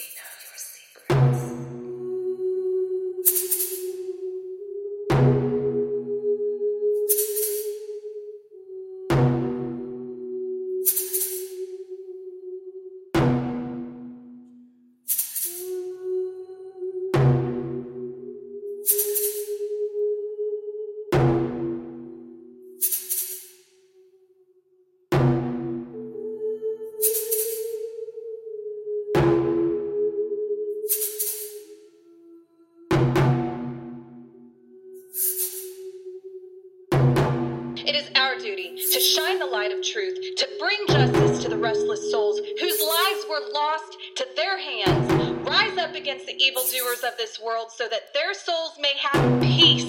It is our duty to shine the light of truth, to bring justice to the restless souls whose lives were lost to their hands. Rise up against the evildoers of this world so that their souls may have peace.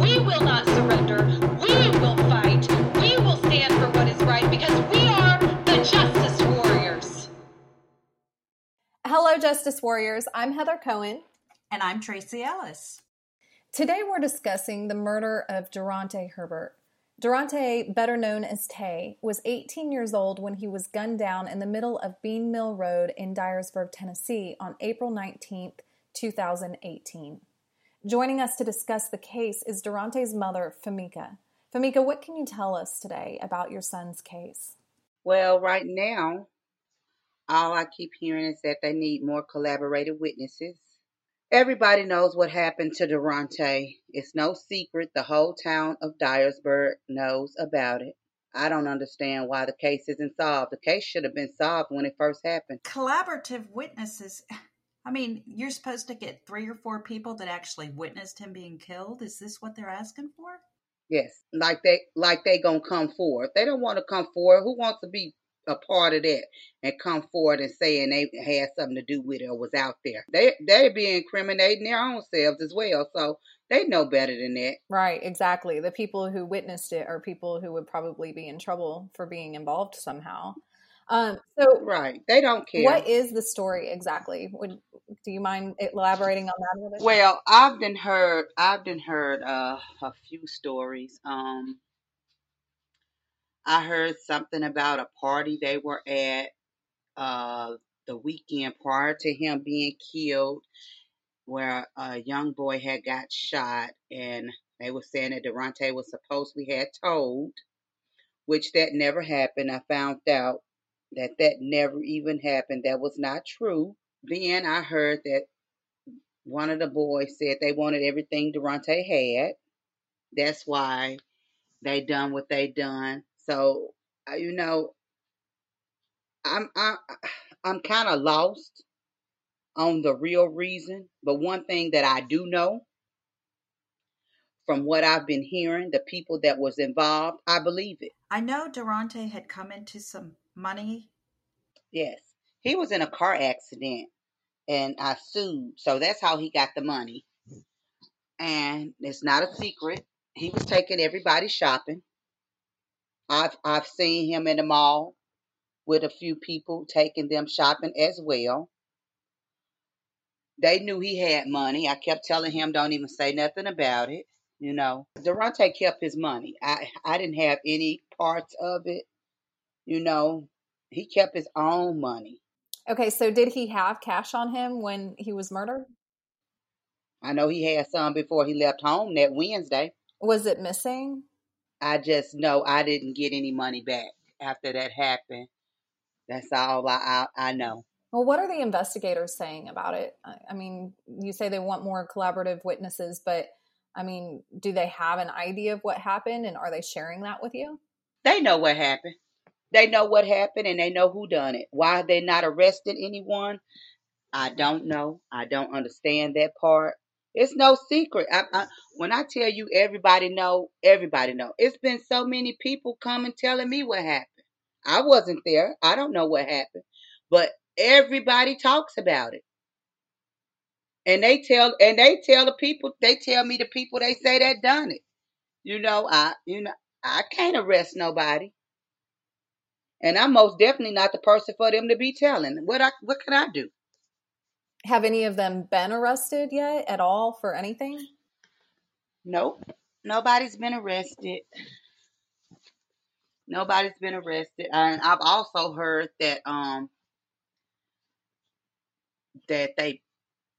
We will not surrender. We will fight. We will stand for what is right because we are the Justice Warriors. Hello, Justice Warriors. I'm Heather Cohen. And I'm Tracy Ellis. Today we're discussing the murder of Daronte Herbert. Daronte, better known as Tay, was 18 years old when he was gunned down in the middle of Bean Mill Road in Dyersburg, Tennessee on April 19, 2018. Joining us to discuss the case is Daronte's mother, Femeka. Femeka, what can you tell us today about your son's case? Well, right now, all I keep hearing is that they need more collaborated witnesses Everybody knows what happened to Daronte. It's no secret. The whole town of Dyersburg knows about it. I don't understand why the case isn't solved. The case should have been solved when it first happened. Collaborative witnesses. I mean, you're supposed to get three or four people that actually witnessed him being killed. Is this what they're asking for? Yes, like they like they gonna come forward. They don't want to come forward. Who wants to be a part of that and come forward and saying they had something to do with it or was out there. They they be incriminating their own selves as well. So they know better than that. Right, exactly. The people who witnessed it are people who would probably be in trouble for being involved somehow. Um, so right, they don't care. What is the story exactly? Would do you mind elaborating on that a little bit? Well, I've been heard. I've been heard uh, a few stories. Um, I heard something about a party they were at uh, the weekend prior to him being killed, where a young boy had got shot, and they were saying that Daronte was supposedly had told, which that never happened. I found out that that never even happened. That was not true. Then I heard that one of the boys said they wanted everything Daronte had. That's why they done what they done. So, uh, you know, I'm I, I'm kind of lost on the real reason, but one thing that I do know from what I've been hearing, the people that was involved, I believe it. I know Daronte had come into some money. Yes. He was in a car accident and I sued. So that's how he got the money. And it's not a secret. He was taking everybody shopping. I've I've seen him in the mall with a few people taking them shopping as well. They knew he had money. I kept telling him don't even say nothing about it. You know, Daronte kept his money. I I didn't have any parts of it. You know, he kept his own money. Okay, so did he have cash on him when he was murdered? I know he had some before he left home that Wednesday. Was it missing? I just know I didn't get any money back after that happened. That's all I, I, I know. Well, what are the investigators saying about it? I mean, you say they want more collaborative witnesses, but I mean, do they have an idea of what happened and are they sharing that with you? They know what happened. They know what happened and they know who done it. Why they not arrested anyone? I don't know. I don't understand that part. It's no secret. I, I, when I tell you everybody know, everybody know. It's been so many people coming telling me what happened. I wasn't there. I don't know what happened. But everybody talks about it. And they tell and they tell the people, they tell me the people they say that done it. You know, I you know, I can't arrest nobody. And I'm most definitely not the person for them to be telling. What I what can I do? Have any of them been arrested yet at all for anything? Nope. Nobody's been arrested. Nobody's been arrested. And I've also heard that um that they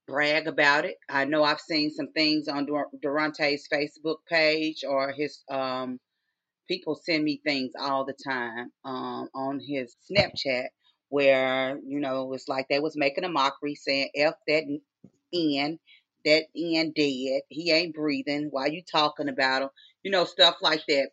brag about it. I know I've seen some things on Dur- Daronte's Facebook page or his um people send me things all the time um on his Snapchat where you know it's like they was making a mockery saying f that n that n dead. He ain't breathing. Why you talking about him? You know stuff like that.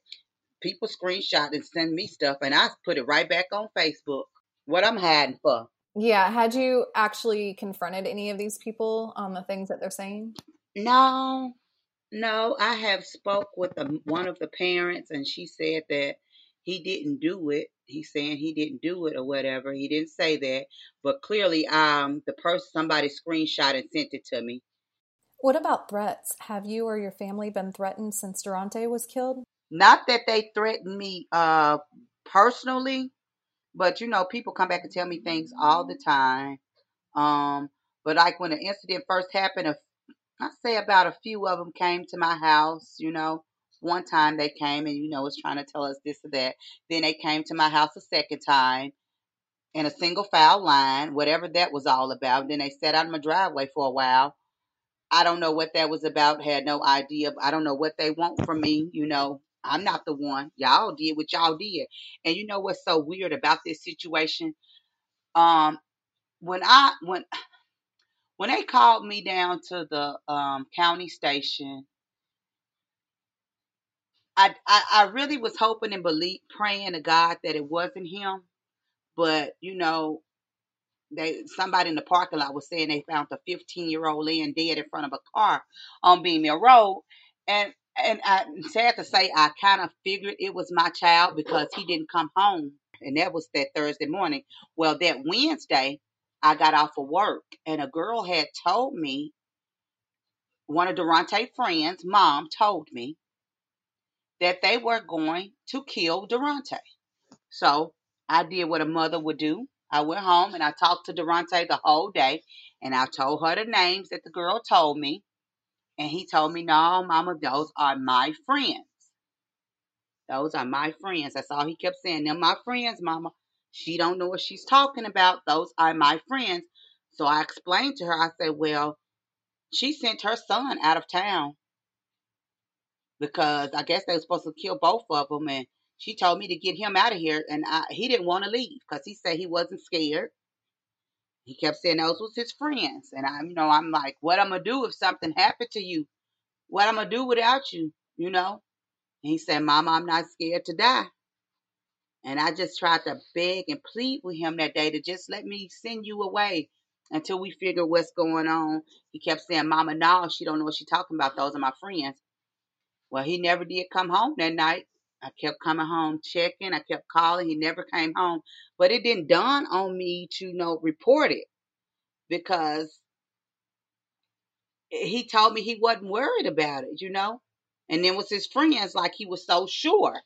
People screenshot and send me stuff and i put it right back on facebook. What i'm hiding for. Yeah. Had you actually confronted any of these people on the things that they're saying? no. No i have spoke with the, one of the parents and she said that he didn't do it he's saying he didn't do it or whatever he didn't say that but clearly um the person somebody screenshot and sent it to me What about threats? Have you or your family been threatened since Daronte was killed? Not that they threaten me uh personally, but you know, people come back and tell me things all the time. Um, but like when the incident first happened, a- I say about a few of them came to my house. You know, one time they came and you know was trying to tell us this or that. Then they came to my house a second time in a single file line, whatever that was all about. Then they sat out in my driveway for a while. I don't know what that was about. Had no idea. I don't know what they want from me. You know, I'm not the one. Y'all did what y'all did. And you know what's so weird about this situation? Um, when I when when they called me down to the um county station, I I, I really was hoping and believe praying to God that it wasn't him. But you know, they somebody in the parking lot was saying they found a 15 year old laying dead in front of a car on Bean Mill Road, and and I sad to say I kind of figured it was my child because he didn't come home, and that was that Thursday morning. Well, that Wednesday I got off of work, and a girl had told me one of Daronte friends' mom told me that they were going to kill Daronte. So I did what a mother would do. I went home and I talked to Daronte the whole day and I told her the names that the girl told me. And he told me, No, mama, those are my friends. Those are my friends. That's all he kept saying. They're my friends, mama. She don't know what she's talking about. Those are my friends. So I explained to her, I said, Well, she sent her son out of town because I guess they were supposed to kill both of them. And she told me to get him out of here. And I, he didn't want to leave because he said he wasn't scared. He kept saying those was his friends. And I'm, you know, I'm like, what I'm to do if something happened to you? What I'm to do without you? You know? And he said, Mama, I'm not scared to die. And I just tried to beg and plead with him that day to just let me send you away until we figure what's going on. He kept saying, Mama, no, she don't know what she's talking about. Those are my friends. Well, he never did come home that night. I kept coming home checking. I kept calling. He never came home. But it didn't dawn on me to you know report it because he told me he wasn't worried about it, you know. And then with his friends, like he was so sure.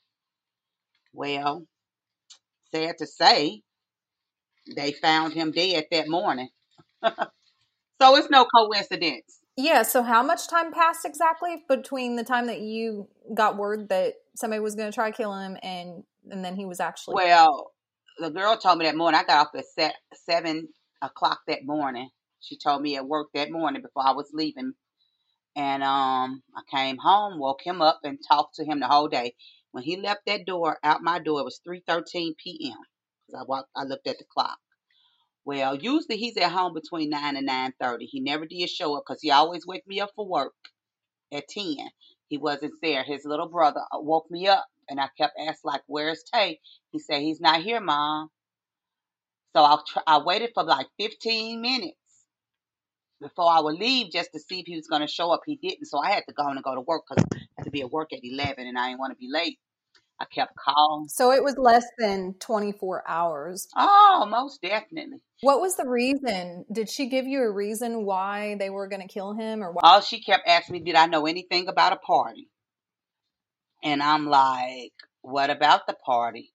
Well, sad to say, they found him dead that morning. so it's no coincidence. Yeah. So, how much time passed exactly between the time that you got word that somebody was going to try to kill him and and then he was actually? Well, the girl told me that morning. I got off at se- seven o'clock that morning. She told me at work that morning before I was leaving, and um, I came home, woke him up, and talked to him the whole day. When he left that door, out my door, it was three thirteen p.m. Cause I walked, I looked at the clock. Well, usually he's at home between nine and nine thirty. He never did show up because he always wake me up for work at ten. He wasn't there. His little brother uh, woke me up, and I kept asking like, "Where's Tay?" He said, "He's not here, mom." So I tr- I waited for like fifteen minutes before I would leave just to see if he was going to show up. He didn't, so I had to go and go to work because I had to be at work at eleven, and I didn't want to be late. I kept calling. So it was less than twenty four hours. Oh, most definitely. What was the reason? Did she give you a reason why they were going to kill him, or why? All she kept asking me, did I know anything about a party? And I'm like, what about the party?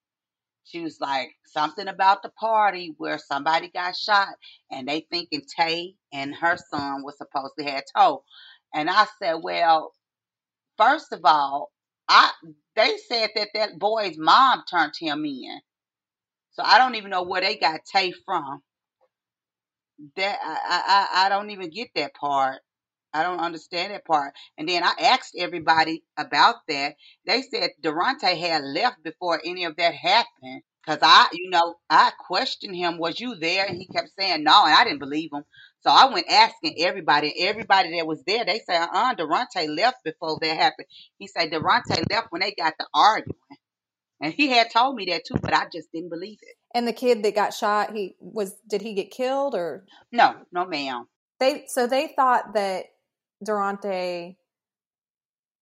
She was like, something about the party where somebody got shot and they thinking Tay and her son was supposed to have told. And I said, well, first of all, I they said that that boy's mom turned him in. So I don't even know where they got Tay from. that I, I I don't even get that part. I don't understand that part. And then I asked everybody about that. They said Daronte had left before any of that happened. Cause I, you know, I questioned him, was you there? And he kept saying no, and I didn't believe him. So I went asking everybody, everybody that was there, they said, uh, Daronte left before that happened. He said Daronte left when they got to arguing. And he had told me that too, but I just didn't believe it. And the kid that got shot, he was did he get killed or No, no ma'am. they so they thought that Daronte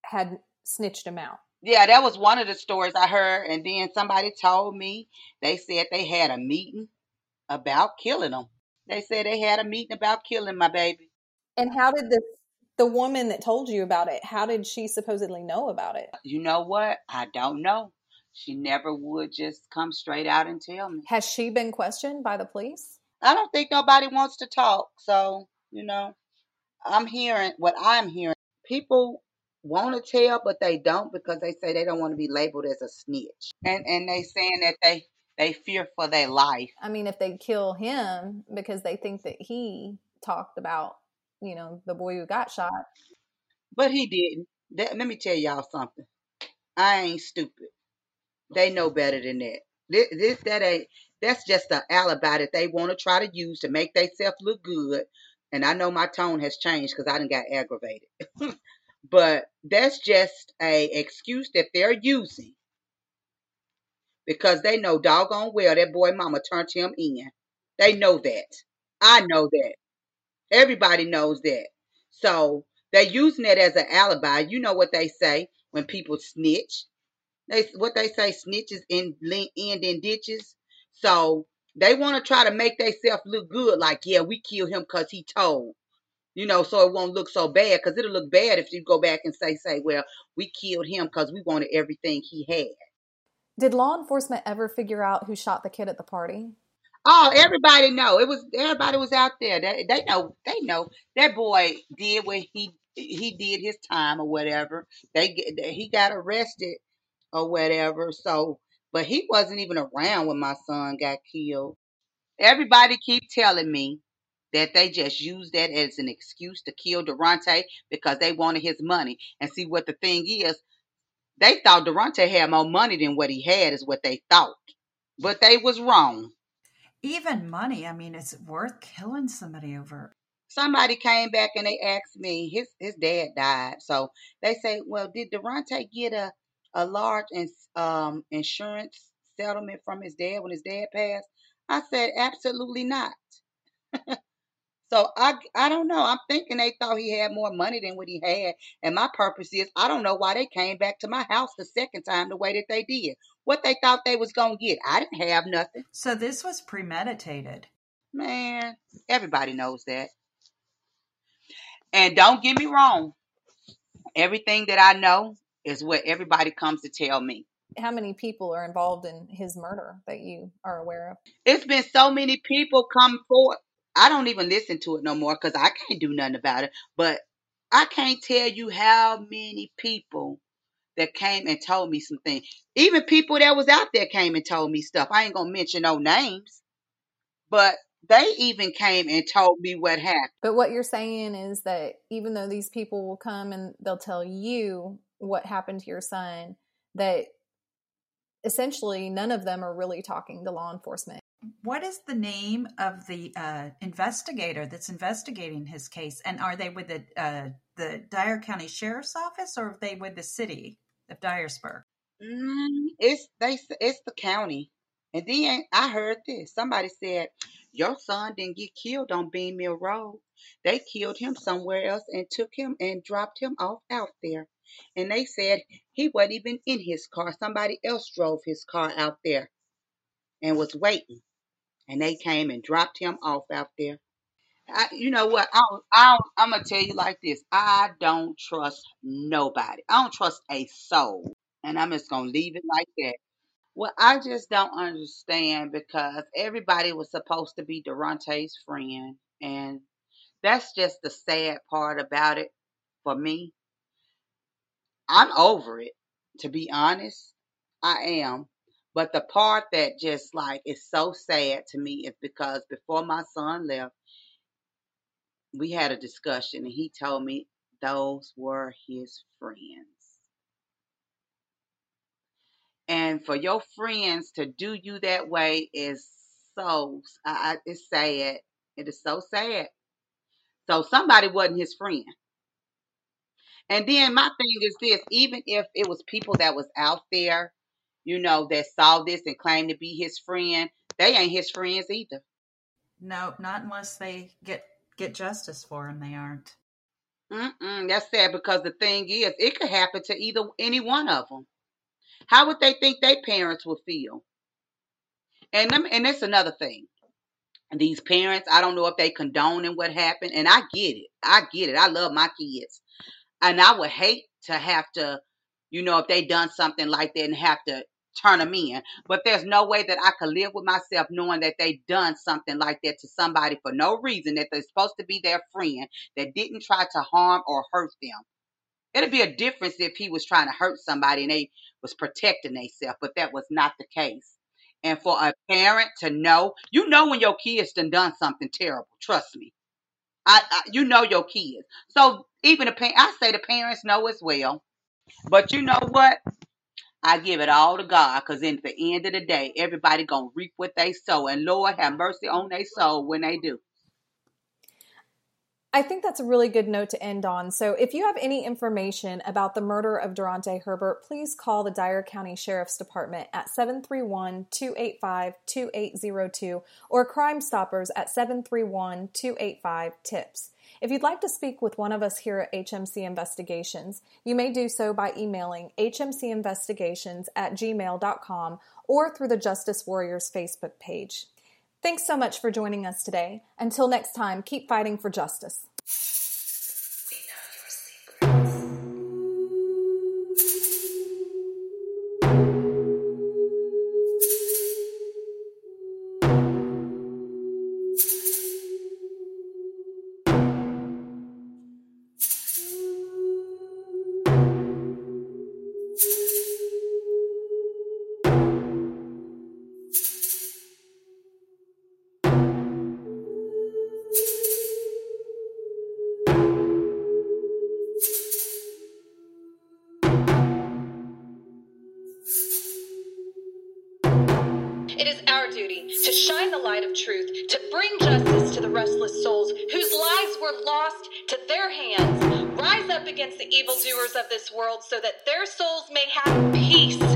had snitched him out. Yeah, that was one of the stories I heard. And then somebody told me they said they had a meeting about killing them. They said they had a meeting about killing my baby. And how did the the woman that told you about it, how did she supposedly know about it? You know what? I don't know. She never would just come straight out and tell me. Has she been questioned by the police? I don't think nobody wants to talk. So, you know, I'm hearing what I'm hearing. People want to tell, but they don't because they say they don't want to be labeled as a snitch. And and they saying that they they fear for their life. I mean, if they kill him because they think that he talked about, you know, the boy who got shot. But he didn't. That, let me tell y'all something. I ain't stupid. They know better than that. This, this that ain't. That's just an alibi that they want to try to use to make themselves look good. And I know my tone has changed because I didn't got aggravated. but that's just a excuse that they're using because they know doggone well that boy mama turned him in. They know that. I know that. Everybody knows that. So they're using it as an alibi. You know what they say when people snitch. They what they say snitches in end in ditches. So they want to try to make themselves look good, like yeah, we killed him because he told. You know, so it won't look so bad because it'll look bad if you go back and say, say, well, we killed him because we wanted everything he had. Did law enforcement ever figure out who shot the kid at the party? Oh, everybody know. It was everybody was out there. They, they know. They know that boy did what he he did his time or whatever. They he got arrested or whatever. So, but he wasn't even around when my son got killed. Everybody keep telling me that they just used that as an excuse to kill Daronte because they wanted his money. And see what the thing is, they thought Daronte had more money than what he had, is what they thought. But they was wrong. Even money, I mean, it's worth killing somebody over. Somebody came back and they asked me, his his dad died. So they say, Well, did Daronte get a, a large ins- um, insurance settlement from his dad when his dad passed? I said, Absolutely not. So I I don't know. I'm thinking they thought he had more money than what he had. And my purpose is I don't know why they came back to my house the second time the way that they did. What they thought they was gonna get. I didn't have nothing. So this was premeditated. Man, everybody knows that. And don't get me wrong. Everything that I know is what everybody comes to tell me. How many people are involved in his murder that you are aware of? It's been so many people come forward. I don't even listen to it no more because I can't do nothing about it. But I can't tell you how many people that came and told me some things. Even people that was out there came and told me stuff. I ain't gonna mention no names, but they even came and told me what happened. But what you're saying is that even though these people will come and they'll tell you what happened to your son, that essentially none of them are really talking to law enforcement. What is the name of the uh, investigator that's investigating his case? And are they with the uh, the Dyer County Sheriff's Office or are they with the city of Dyersburg? Mm, it's they. It's the county. And then I heard this. Somebody said your son didn't get killed on Bean Mill Road. They killed him somewhere else and took him and dropped him off out there. And they said he wasn't even in his car. Somebody else drove his car out there and was waiting. And they came and dropped him off out there. I, you know what? I, I, I'm gonna tell you like this. I don't trust nobody. I don't trust a soul, and I'm just gonna leave it like that. Well, I just don't understand because everybody was supposed to be Daronte's friend, and that's just the sad part about it for me. I'm over it, to be honest. I am. But the part that just like is so sad to me is because before my son left, we had a discussion, and he told me those were his friends. And for your friends to do you that way is so, I, it's sad. It is so sad. So somebody wasn't his friend. And then my thing is this, even if it was people that was out there, you know, that saw this and claimed to be his friend, they ain't his friends either. No, not unless they get get justice for him. They aren't. Mm-mm, that's sad because the thing is, it could happen to either any one of them. How would they think their parents would feel? And them, and that's another thing. These parents, I don't know if they condoning what happened, and I get it. I get it. I love my kids, and I would hate to have to, you know, if they done something like that and have to turn them in. But there's no way that I could live with myself knowing that they done something like that to somebody for no reason, that they're supposed to be their friend, that didn't try to harm or hurt them. It'd be a difference if he was trying to hurt somebody and they was protecting themselves, but that was not the case. And for a parent to know, you know when your kids done done something terrible. Trust me. I, I you know your kids. So even the parent, I say the parents know as well. But you know what? I give it all to God because in the end of the day, everybody gonna reap what they sow, and Lord have mercy on their soul when they do. I think that's a really good note to end on. So, if you have any information about the murder of Daronte Herbert, please call the Dyer County Sheriff's Department at 731 285 2802 or Crime Stoppers at 731 285 TIPS. If you'd like to speak with one of us here at HMC Investigations, you may do so by emailing hmcinvestigations at gmail.com or through the Justice Warriors Facebook page. Thanks so much for joining us today. Until next time, keep fighting for justice. Truth, to bring justice to the restless souls whose lives were lost to their hands. Rise up against the evildoers of this world so that their souls may have peace